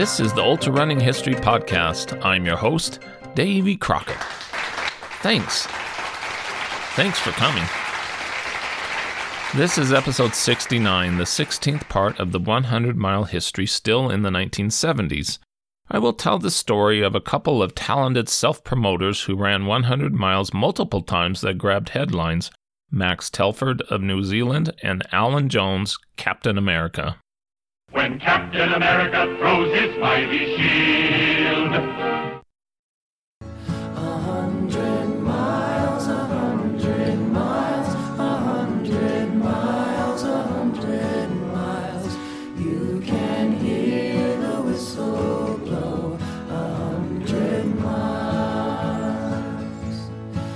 This is the Ultra Running History Podcast. I'm your host, Davy Crockett. Thanks. Thanks for coming. This is episode 69, the 16th part of the 100 mile history still in the 1970s. I will tell the story of a couple of talented self promoters who ran 100 miles multiple times that grabbed headlines Max Telford of New Zealand and Alan Jones, Captain America. When Captain America throws his mighty shield. A hundred miles, a hundred miles, a hundred miles, a hundred miles. You can hear the whistle blow a hundred miles.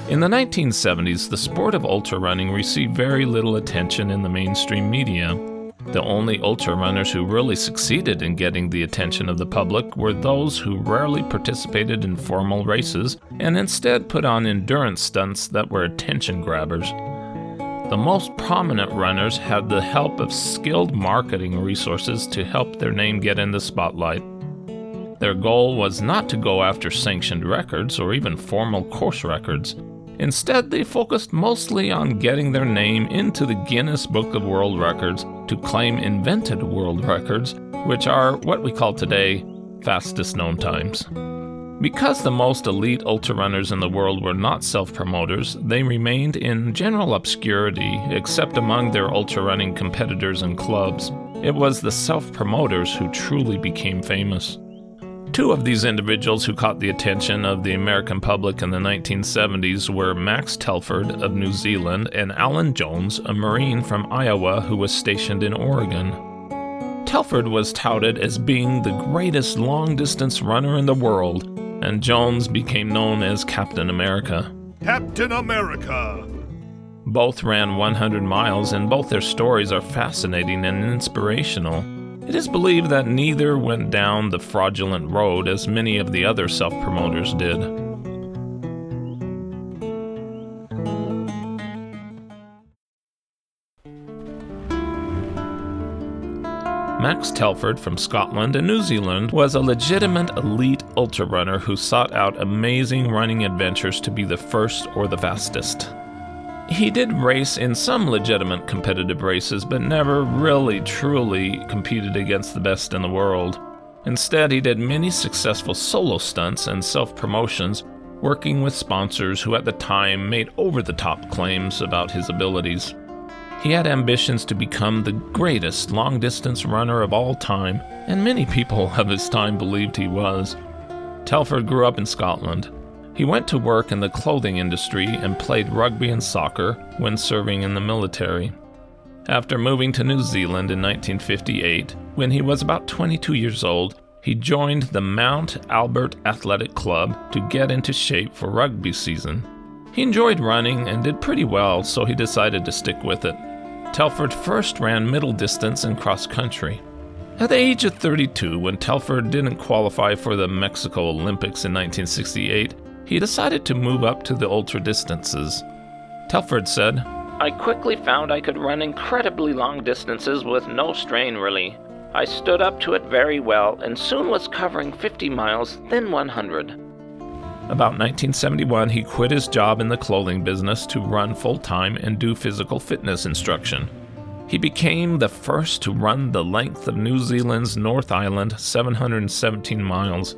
In the 1970s, the sport of ultra running received very little attention in the mainstream media. The only ultra runners who really succeeded in getting the attention of the public were those who rarely participated in formal races and instead put on endurance stunts that were attention grabbers. The most prominent runners had the help of skilled marketing resources to help their name get in the spotlight. Their goal was not to go after sanctioned records or even formal course records. Instead, they focused mostly on getting their name into the Guinness Book of World Records to claim invented world records, which are what we call today fastest known times. Because the most elite ultra runners in the world were not self promoters, they remained in general obscurity except among their ultra running competitors and clubs. It was the self promoters who truly became famous. Two of these individuals who caught the attention of the American public in the 1970s were Max Telford of New Zealand and Alan Jones, a Marine from Iowa who was stationed in Oregon. Telford was touted as being the greatest long distance runner in the world, and Jones became known as Captain America. Captain America. Both ran 100 miles, and both their stories are fascinating and inspirational. It is believed that neither went down the fraudulent road as many of the other self promoters did. Max Telford from Scotland and New Zealand was a legitimate elite ultra runner who sought out amazing running adventures to be the first or the fastest. He did race in some legitimate competitive races, but never really truly competed against the best in the world. Instead, he did many successful solo stunts and self promotions, working with sponsors who at the time made over the top claims about his abilities. He had ambitions to become the greatest long distance runner of all time, and many people of his time believed he was. Telford grew up in Scotland. He went to work in the clothing industry and played rugby and soccer when serving in the military. After moving to New Zealand in 1958, when he was about 22 years old, he joined the Mount Albert Athletic Club to get into shape for rugby season. He enjoyed running and did pretty well, so he decided to stick with it. Telford first ran middle distance and cross country. At the age of 32, when Telford didn't qualify for the Mexico Olympics in 1968, he decided to move up to the ultra distances. Telford said, I quickly found I could run incredibly long distances with no strain, really. I stood up to it very well and soon was covering 50 miles, then 100. About 1971, he quit his job in the clothing business to run full time and do physical fitness instruction. He became the first to run the length of New Zealand's North Island, 717 miles.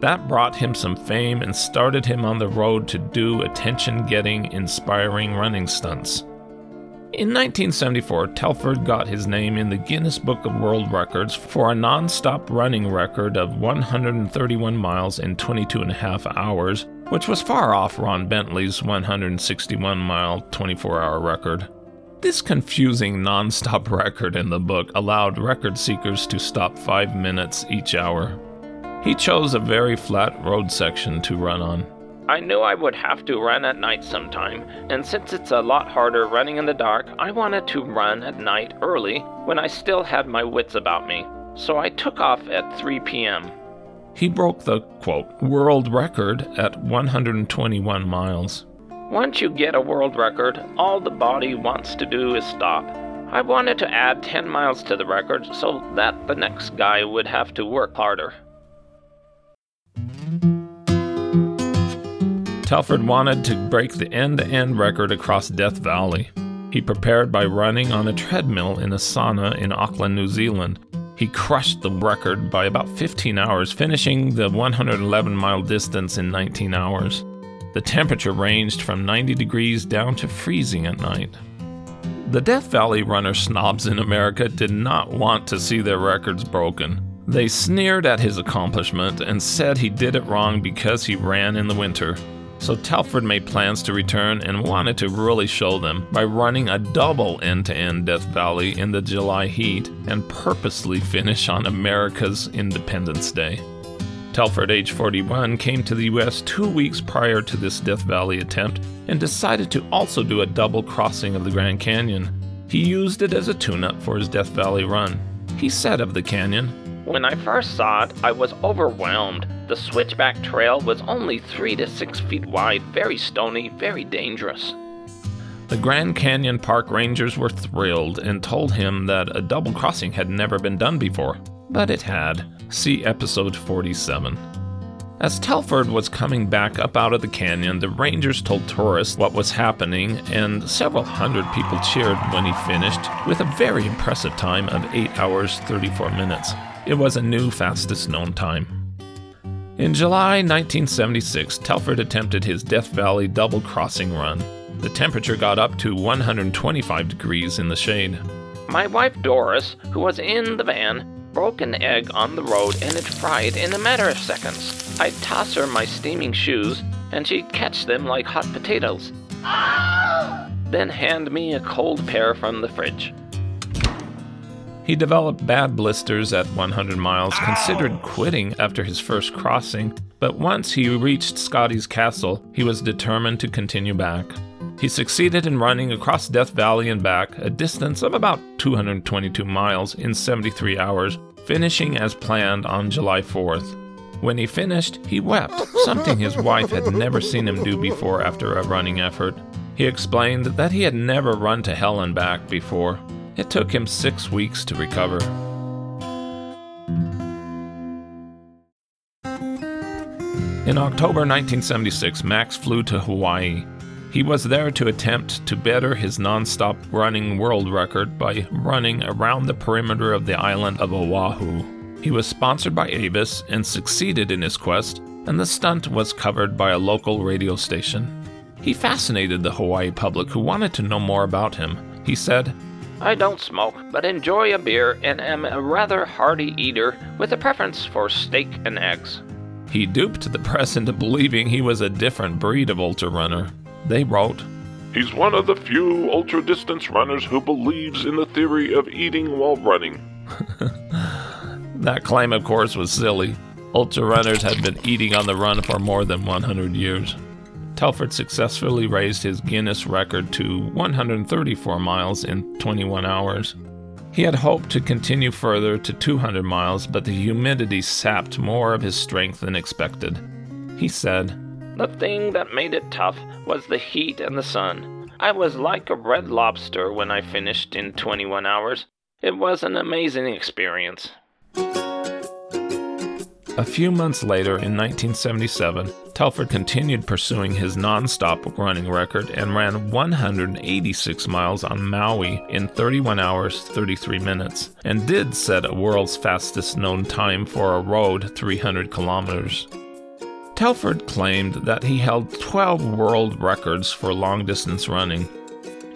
That brought him some fame and started him on the road to do attention getting, inspiring running stunts. In 1974, Telford got his name in the Guinness Book of World Records for a non stop running record of 131 miles in 22 and a half hours, which was far off Ron Bentley's 161 mile 24 hour record. This confusing non stop record in the book allowed record seekers to stop five minutes each hour. He chose a very flat road section to run on. I knew I would have to run at night sometime, and since it's a lot harder running in the dark, I wanted to run at night early when I still had my wits about me. So I took off at 3 p.m. He broke the, quote, world record at 121 miles. Once you get a world record, all the body wants to do is stop. I wanted to add 10 miles to the record so that the next guy would have to work harder. Telford wanted to break the end to end record across Death Valley. He prepared by running on a treadmill in a sauna in Auckland, New Zealand. He crushed the record by about 15 hours, finishing the 111 mile distance in 19 hours. The temperature ranged from 90 degrees down to freezing at night. The Death Valley runner snobs in America did not want to see their records broken. They sneered at his accomplishment and said he did it wrong because he ran in the winter. So Telford made plans to return and wanted to really show them by running a double end to end Death Valley in the July heat and purposely finish on America's Independence Day. Telford, age 41, came to the US two weeks prior to this Death Valley attempt and decided to also do a double crossing of the Grand Canyon. He used it as a tune up for his Death Valley run. He said of the canyon, When I first saw it, I was overwhelmed. The switchback trail was only three to six feet wide, very stony, very dangerous. The Grand Canyon Park Rangers were thrilled and told him that a double crossing had never been done before, but it had. See episode 47. As Telford was coming back up out of the canyon, the Rangers told tourists what was happening, and several hundred people cheered when he finished with a very impressive time of 8 hours 34 minutes. It was a new fastest known time. In July 1976, Telford attempted his Death Valley double crossing run. The temperature got up to 125 degrees in the shade. My wife Doris, who was in the van, broke an egg on the road and it fried in a matter of seconds. I'd toss her my steaming shoes and she'd catch them like hot potatoes. Then hand me a cold pair from the fridge. He developed bad blisters at 100 miles, considered quitting after his first crossing, but once he reached Scotty's castle, he was determined to continue back. He succeeded in running across Death Valley and back, a distance of about 222 miles, in 73 hours, finishing as planned on July 4th. When he finished, he wept, something his wife had never seen him do before after a running effort. He explained that he had never run to hell and back before. It took him six weeks to recover. In October 1976, Max flew to Hawaii. He was there to attempt to better his non-stop running world record by running around the perimeter of the island of Oahu. He was sponsored by Avis and succeeded in his quest, and the stunt was covered by a local radio station. He fascinated the Hawaii public who wanted to know more about him. He said, I don't smoke, but enjoy a beer and am a rather hearty eater with a preference for steak and eggs. He duped the press into believing he was a different breed of ultra runner. They wrote, He's one of the few ultra distance runners who believes in the theory of eating while running. That claim, of course, was silly. Ultra runners had been eating on the run for more than 100 years. Telford successfully raised his Guinness record to 134 miles in 21 hours. He had hoped to continue further to 200 miles, but the humidity sapped more of his strength than expected. He said, The thing that made it tough was the heat and the sun. I was like a red lobster when I finished in 21 hours. It was an amazing experience. A few months later, in 1977, Telford continued pursuing his non-stop running record and ran 186 miles on Maui in 31 hours 33 minutes, and did set a world's fastest known time for a road 300 kilometers. Telford claimed that he held 12 world records for long distance running.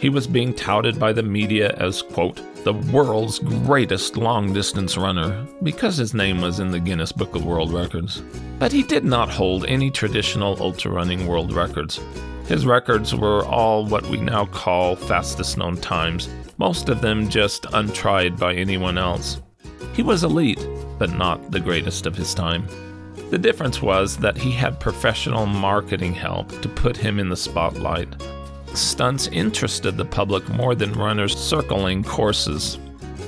He was being touted by the media as, quote, the world's greatest long distance runner because his name was in the Guinness Book of World Records. But he did not hold any traditional ultra running world records. His records were all what we now call fastest known times, most of them just untried by anyone else. He was elite, but not the greatest of his time. The difference was that he had professional marketing help to put him in the spotlight. Stunts interested the public more than runners circling courses.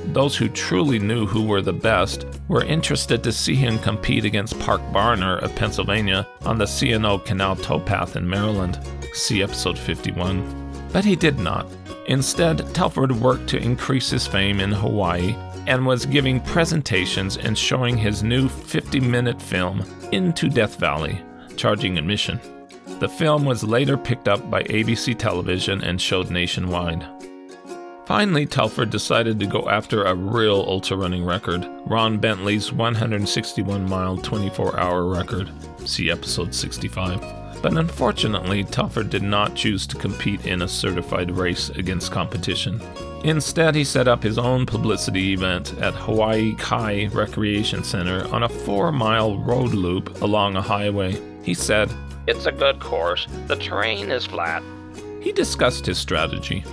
Those who truly knew who were the best were interested to see him compete against Park Barner of Pennsylvania on the C&O Canal towpath in Maryland. See episode 51. But he did not. Instead, Telford worked to increase his fame in Hawaii and was giving presentations and showing his new 50 minute film, Into Death Valley, charging admission. The film was later picked up by ABC television and showed nationwide. Finally, Telford decided to go after a real ultra running record Ron Bentley's 161 mile 24 hour record. See episode 65. But unfortunately, Telford did not choose to compete in a certified race against competition. Instead, he set up his own publicity event at Hawaii Kai Recreation Center on a four mile road loop along a highway. He said, It's a good course. The terrain is flat. He discussed his strategy.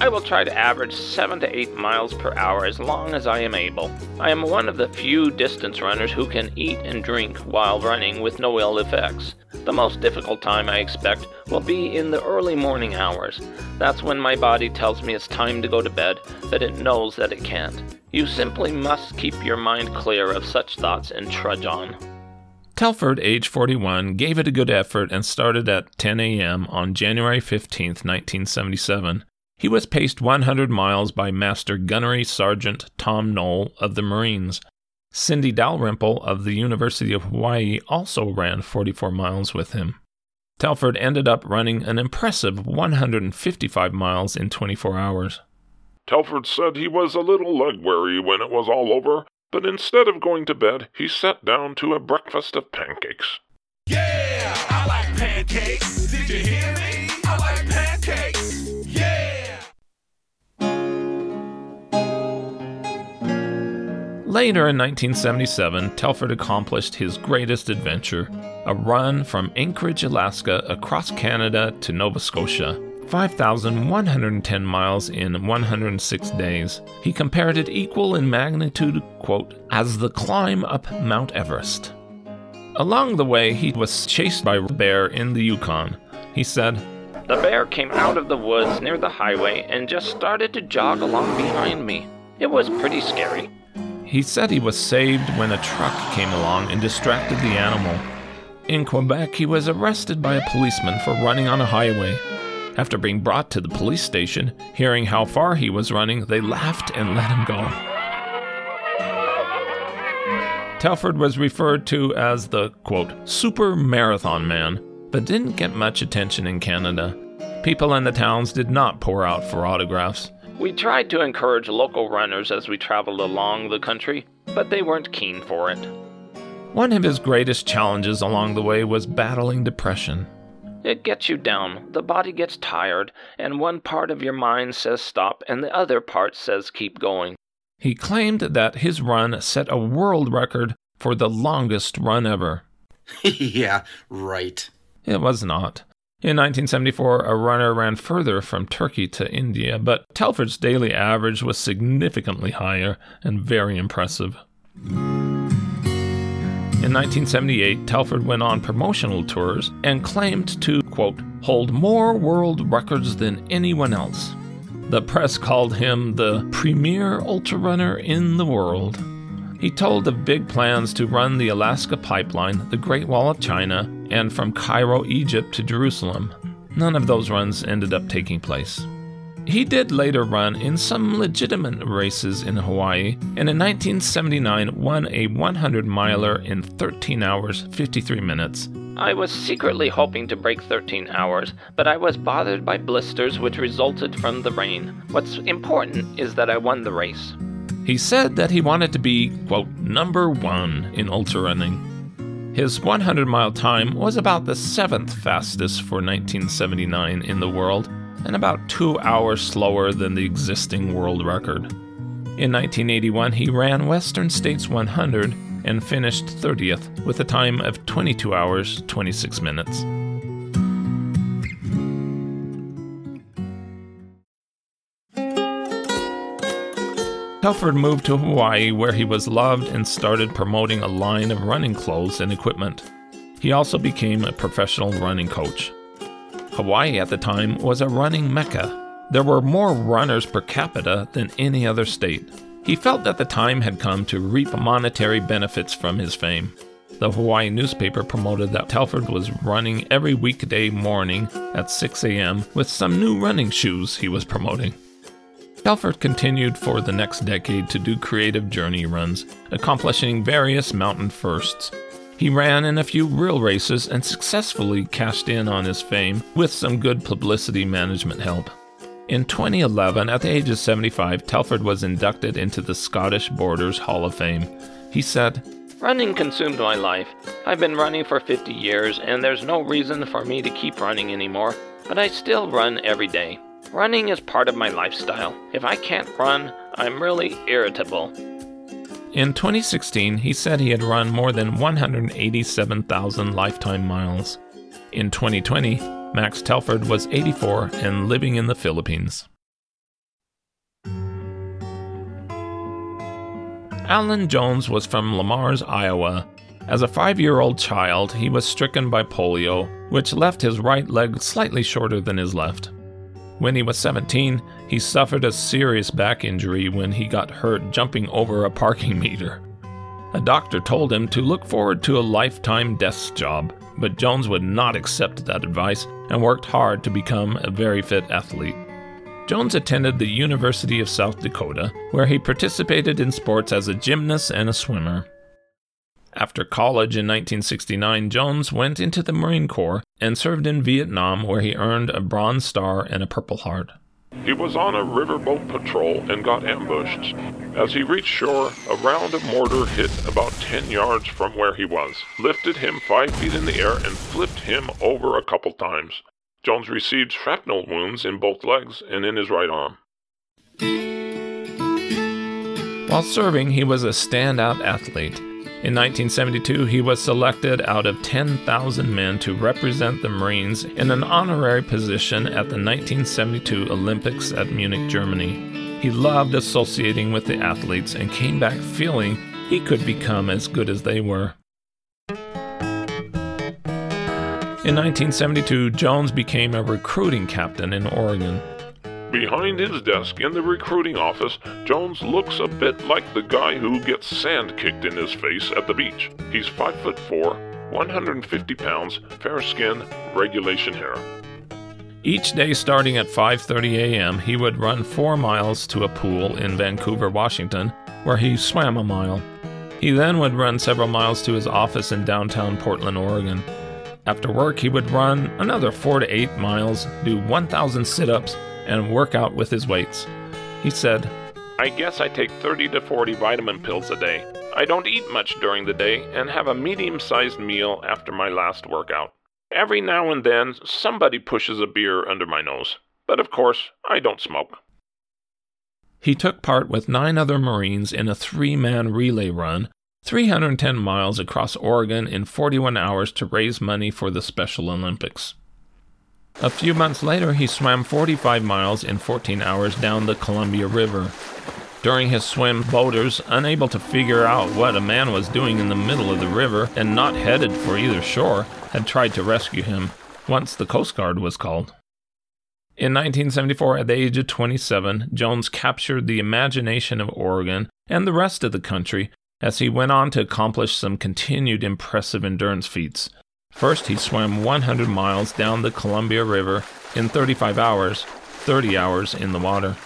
I will try to average 7 to 8 miles per hour as long as I am able. I am one of the few distance runners who can eat and drink while running with no ill effects. The most difficult time I expect will be in the early morning hours. That's when my body tells me it's time to go to bed, but it knows that it can't. You simply must keep your mind clear of such thoughts and trudge on. Telford, age 41, gave it a good effort and started at 10 a.m. on January 15, 1977. He was paced 100 miles by Master Gunnery Sergeant Tom Knoll of the Marines. Cindy Dalrymple of the University of Hawaii also ran 44 miles with him. Telford ended up running an impressive 155 miles in 24 hours. Telford said he was a little leg weary when it was all over, but instead of going to bed, he sat down to a breakfast of pancakes. Yeah, I like pancakes. Did you hear me? I like pancakes. Yeah. Later in 1977, Telford accomplished his greatest adventure a run from Anchorage, Alaska, across Canada to Nova Scotia. 5,110 miles in 106 days. He compared it equal in magnitude, quote, as the climb up Mount Everest. Along the way, he was chased by a bear in the Yukon. He said, The bear came out of the woods near the highway and just started to jog along behind me. It was pretty scary. He said he was saved when a truck came along and distracted the animal. In Quebec, he was arrested by a policeman for running on a highway. After being brought to the police station, hearing how far he was running, they laughed and let him go. Telford was referred to as the, quote, super marathon man, but didn't get much attention in Canada. People in the towns did not pour out for autographs. We tried to encourage local runners as we traveled along the country, but they weren't keen for it. One of his greatest challenges along the way was battling depression. It gets you down, the body gets tired, and one part of your mind says stop, and the other part says keep going. He claimed that his run set a world record for the longest run ever. yeah, right. It was not. In 1974, a runner ran further from Turkey to India, but Telford's daily average was significantly higher and very impressive. In 1978, Telford went on promotional tours and claimed to, quote, hold more world records than anyone else. The press called him the premier ultra runner in the world. He told of big plans to run the Alaska Pipeline, the Great Wall of China, and from Cairo, Egypt to Jerusalem. None of those runs ended up taking place. He did later run in some legitimate races in Hawaii, and in 1979 won a 100 miler in 13 hours 53 minutes. I was secretly hoping to break 13 hours, but I was bothered by blisters which resulted from the rain. What's important is that I won the race. He said that he wanted to be, quote, number one in ultra running. His 100 mile time was about the seventh fastest for 1979 in the world, and about two hours slower than the existing world record. In 1981, he ran Western States 100 and finished 30th with a time of 22 hours 26 minutes. Telford moved to Hawaii where he was loved and started promoting a line of running clothes and equipment. He also became a professional running coach. Hawaii at the time was a running mecca. There were more runners per capita than any other state. He felt that the time had come to reap monetary benefits from his fame. The Hawaii newspaper promoted that Telford was running every weekday morning at 6 a.m. with some new running shoes he was promoting. Telford continued for the next decade to do creative journey runs, accomplishing various mountain firsts. He ran in a few real races and successfully cashed in on his fame with some good publicity management help. In 2011, at the age of 75, Telford was inducted into the Scottish Borders Hall of Fame. He said, Running consumed my life. I've been running for 50 years, and there's no reason for me to keep running anymore, but I still run every day. Running is part of my lifestyle. If I can't run, I'm really irritable. In 2016, he said he had run more than 187,000 lifetime miles. In 2020, Max Telford was 84 and living in the Philippines. Alan Jones was from Le Mars, Iowa. As a five year old child, he was stricken by polio, which left his right leg slightly shorter than his left. When he was 17, he suffered a serious back injury when he got hurt jumping over a parking meter. A doctor told him to look forward to a lifetime desk job, but Jones would not accept that advice and worked hard to become a very fit athlete. Jones attended the University of South Dakota, where he participated in sports as a gymnast and a swimmer. After college in 1969, Jones went into the Marine Corps and served in Vietnam, where he earned a Bronze Star and a Purple Heart. He was on a riverboat patrol and got ambushed. As he reached shore, a round of mortar hit about 10 yards from where he was, lifted him 5 feet in the air, and flipped him over a couple times. Jones received shrapnel wounds in both legs and in his right arm. While serving, he was a standout athlete. In 1972, he was selected out of 10,000 men to represent the Marines in an honorary position at the 1972 Olympics at Munich, Germany. He loved associating with the athletes and came back feeling he could become as good as they were. In 1972, Jones became a recruiting captain in Oregon. Behind his desk in the recruiting office, Jones looks a bit like the guy who gets sand kicked in his face at the beach. He's 5 foot 4, 150 pounds, fair skin, regulation hair. Each day starting at 5:30 a.m., he would run 4 miles to a pool in Vancouver, Washington, where he swam a mile. He then would run several miles to his office in downtown Portland, Oregon. After work, he would run another 4 to 8 miles, do 1,000 sit-ups, and work out with his weights. He said, I guess I take 30 to 40 vitamin pills a day. I don't eat much during the day and have a medium sized meal after my last workout. Every now and then, somebody pushes a beer under my nose. But of course, I don't smoke. He took part with nine other Marines in a three man relay run, 310 miles across Oregon in 41 hours to raise money for the Special Olympics. A few months later, he swam 45 miles in 14 hours down the Columbia River. During his swim, boaters, unable to figure out what a man was doing in the middle of the river and not headed for either shore, had tried to rescue him once the Coast Guard was called. In 1974, at the age of 27, Jones captured the imagination of Oregon and the rest of the country as he went on to accomplish some continued impressive endurance feats. First, he swam 100 miles down the Columbia River in 35 hours, 30 hours in the water.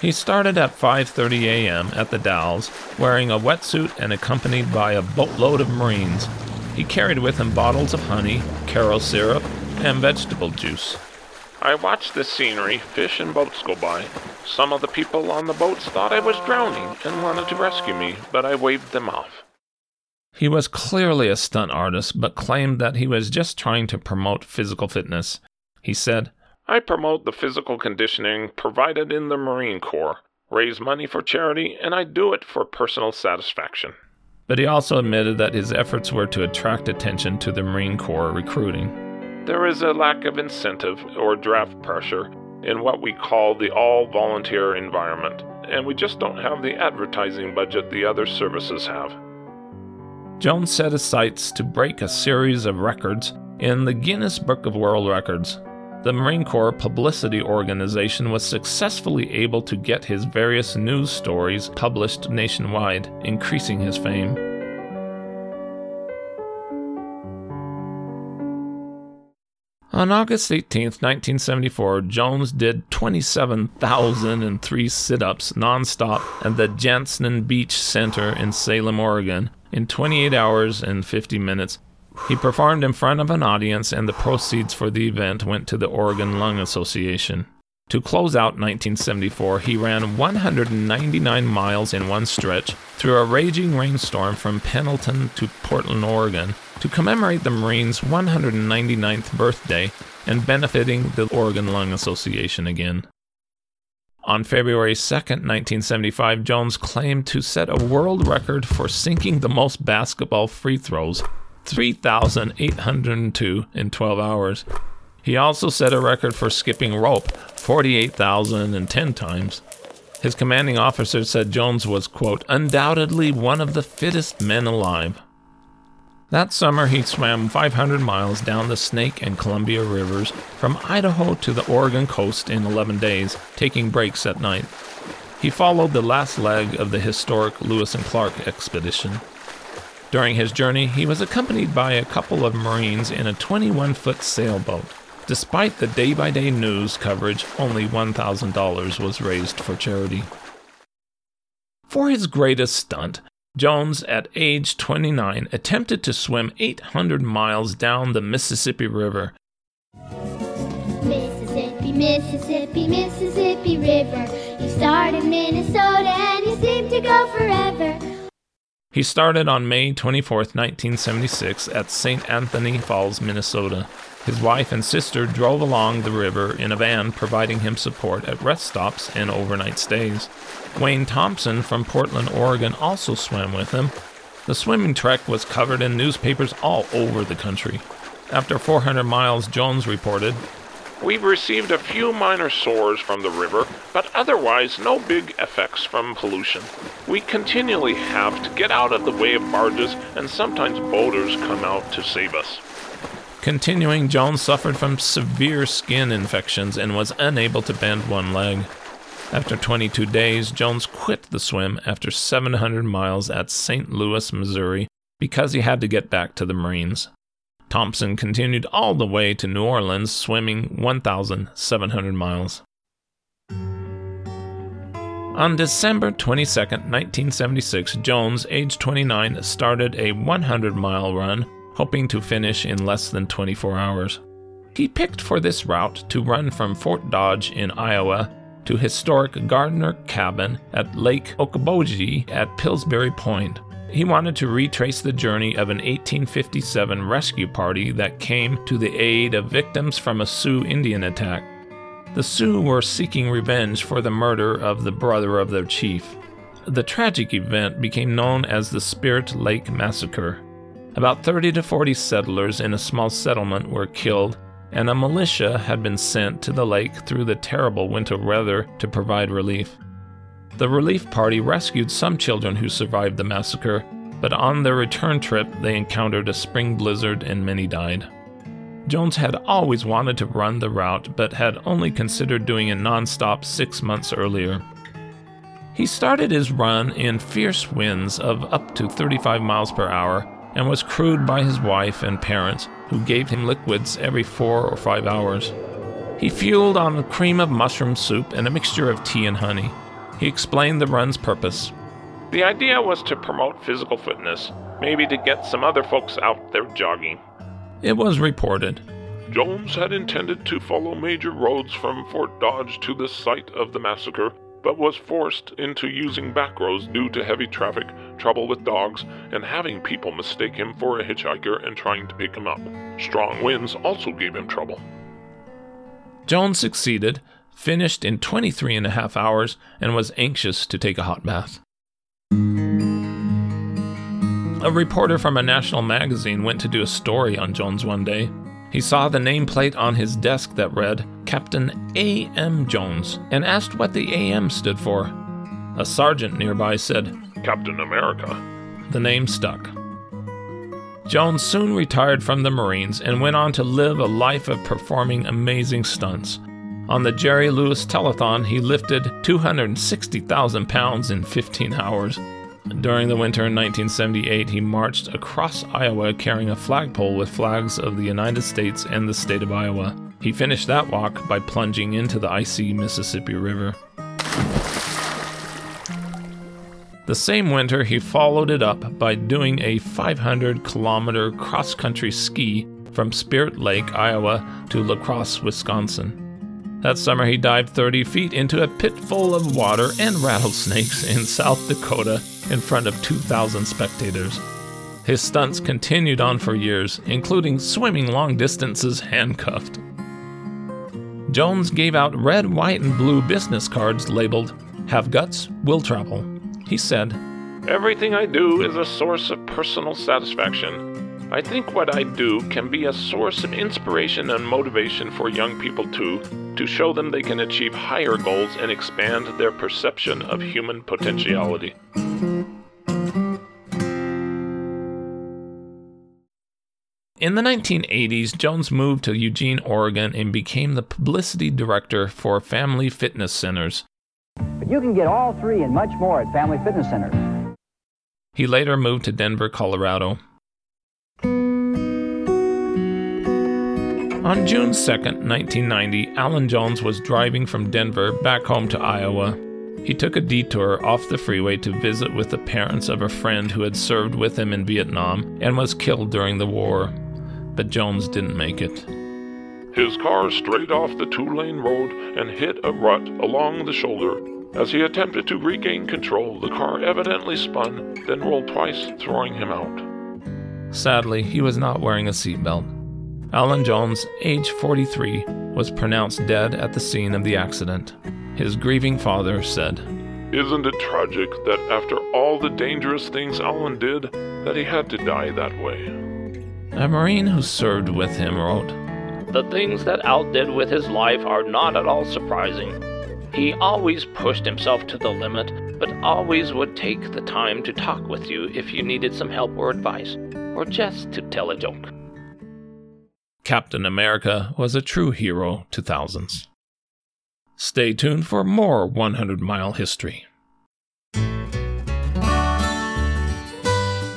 He started at 5:30 a.m. at the Dalles, wearing a wetsuit and accompanied by a boatload of Marines. He carried with him bottles of honey, Karo syrup, and vegetable juice. I watched the scenery, fish and boats go by. Some of the people on the boats thought I was drowning and wanted to rescue me, but I waved them off. He was clearly a stunt artist, but claimed that he was just trying to promote physical fitness. He said, I promote the physical conditioning provided in the Marine Corps, raise money for charity, and I do it for personal satisfaction. But he also admitted that his efforts were to attract attention to the Marine Corps recruiting. There is a lack of incentive or draft pressure in what we call the all volunteer environment, and we just don't have the advertising budget the other services have. Jones set his sights to break a series of records in the Guinness Book of World Records. The Marine Corps Publicity Organization was successfully able to get his various news stories published nationwide, increasing his fame. On August 18, 1974, Jones did 27,003 sit ups nonstop at the Jantzen Beach Center in Salem, Oregon, in 28 hours and 50 minutes. He performed in front of an audience, and the proceeds for the event went to the Oregon Lung Association. To close out 1974, he ran 199 miles in one stretch through a raging rainstorm from Pendleton to Portland, Oregon, to commemorate the Marine's 199th birthday and benefiting the Oregon Lung Association again. On February 2, 1975, Jones claimed to set a world record for sinking the most basketball free throws 3,802 in 12 hours. He also set a record for skipping rope 48,010 times. His commanding officer said Jones was, quote, undoubtedly one of the fittest men alive. That summer, he swam 500 miles down the Snake and Columbia rivers from Idaho to the Oregon coast in 11 days, taking breaks at night. He followed the last leg of the historic Lewis and Clark expedition. During his journey, he was accompanied by a couple of Marines in a 21 foot sailboat. Despite the day by day news coverage, only $1,000 was raised for charity. For his greatest stunt, Jones, at age 29, attempted to swim 800 miles down the Mississippi River. Mississippi, Mississippi, Mississippi River. You started Minnesota and you seem to go forever. He started on May 24, 1976, at St. Anthony Falls, Minnesota. His wife and sister drove along the river in a van, providing him support at rest stops and overnight stays. Wayne Thompson from Portland, Oregon also swam with him. The swimming trek was covered in newspapers all over the country. After 400 miles, Jones reported, We've received a few minor sores from the river, but otherwise no big effects from pollution. We continually have to get out of the way of barges, and sometimes boaters come out to save us. Continuing, Jones suffered from severe skin infections and was unable to bend one leg. After 22 days, Jones quit the swim after 700 miles at St. Louis, Missouri, because he had to get back to the Marines. Thompson continued all the way to New Orleans, swimming 1,700 miles. On December 22, 1976, Jones, age 29, started a 100 mile run, hoping to finish in less than 24 hours. He picked for this route to run from Fort Dodge in Iowa to historic Gardner Cabin at Lake Okoboji at Pillsbury Point. He wanted to retrace the journey of an 1857 rescue party that came to the aid of victims from a Sioux Indian attack. The Sioux were seeking revenge for the murder of the brother of their chief. The tragic event became known as the Spirit Lake Massacre. About 30 to 40 settlers in a small settlement were killed, and a militia had been sent to the lake through the terrible winter weather to provide relief. The relief party rescued some children who survived the massacre, but on their return trip they encountered a spring blizzard and many died. Jones had always wanted to run the route, but had only considered doing it nonstop six months earlier. He started his run in fierce winds of up to 35 miles per hour and was crewed by his wife and parents, who gave him liquids every four or five hours. He fueled on a cream of mushroom soup and a mixture of tea and honey. He explained the run's purpose. The idea was to promote physical fitness, maybe to get some other folks out there jogging. It was reported. Jones had intended to follow major roads from Fort Dodge to the site of the massacre, but was forced into using back roads due to heavy traffic, trouble with dogs, and having people mistake him for a hitchhiker and trying to pick him up. Strong winds also gave him trouble. Jones succeeded, finished in 23 and a half hours, and was anxious to take a hot bath. A reporter from a national magazine went to do a story on Jones one day. He saw the nameplate on his desk that read Captain A.M. Jones and asked what the AM stood for. A sergeant nearby said, Captain America. The name stuck. Jones soon retired from the Marines and went on to live a life of performing amazing stunts. On the Jerry Lewis Telethon, he lifted 260,000 pounds in 15 hours. During the winter in 1978, he marched across Iowa carrying a flagpole with flags of the United States and the state of Iowa. He finished that walk by plunging into the icy Mississippi River. The same winter, he followed it up by doing a 500 kilometer cross country ski from Spirit Lake, Iowa to La Crosse, Wisconsin. That summer, he dived 30 feet into a pit full of water and rattlesnakes in South Dakota in front of 2,000 spectators. His stunts continued on for years, including swimming long distances handcuffed. Jones gave out red, white, and blue business cards labeled, Have Guts, Will Travel. He said, Everything I do is a source of personal satisfaction. I think what I do can be a source of inspiration and motivation for young people too, to show them they can achieve higher goals and expand their perception of human potentiality. In the 1980s, Jones moved to Eugene, Oregon, and became the publicity director for Family Fitness Centers. But you can get all three and much more at Family Fitness Centers. He later moved to Denver, Colorado. On June 2, 1990, Alan Jones was driving from Denver back home to Iowa. He took a detour off the freeway to visit with the parents of a friend who had served with him in Vietnam and was killed during the war. But Jones didn't make it. His car strayed off the two lane road and hit a rut along the shoulder. As he attempted to regain control, the car evidently spun, then rolled twice, throwing him out. Sadly, he was not wearing a seatbelt. Alan Jones, age 43, was pronounced dead at the scene of the accident. His grieving father said, Isn't it tragic that after all the dangerous things Alan did, that he had to die that way? A Marine who served with him wrote, The things that Al did with his life are not at all surprising. He always pushed himself to the limit, but always would take the time to talk with you if you needed some help or advice, or just to tell a joke. Captain America was a true hero to thousands. Stay tuned for more 100 Mile History.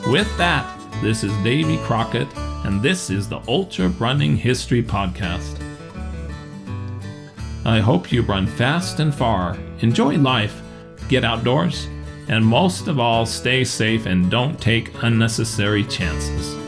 With that, this is Davy Crockett, and this is the Ultra Running History Podcast. I hope you run fast and far, enjoy life, get outdoors, and most of all, stay safe and don't take unnecessary chances.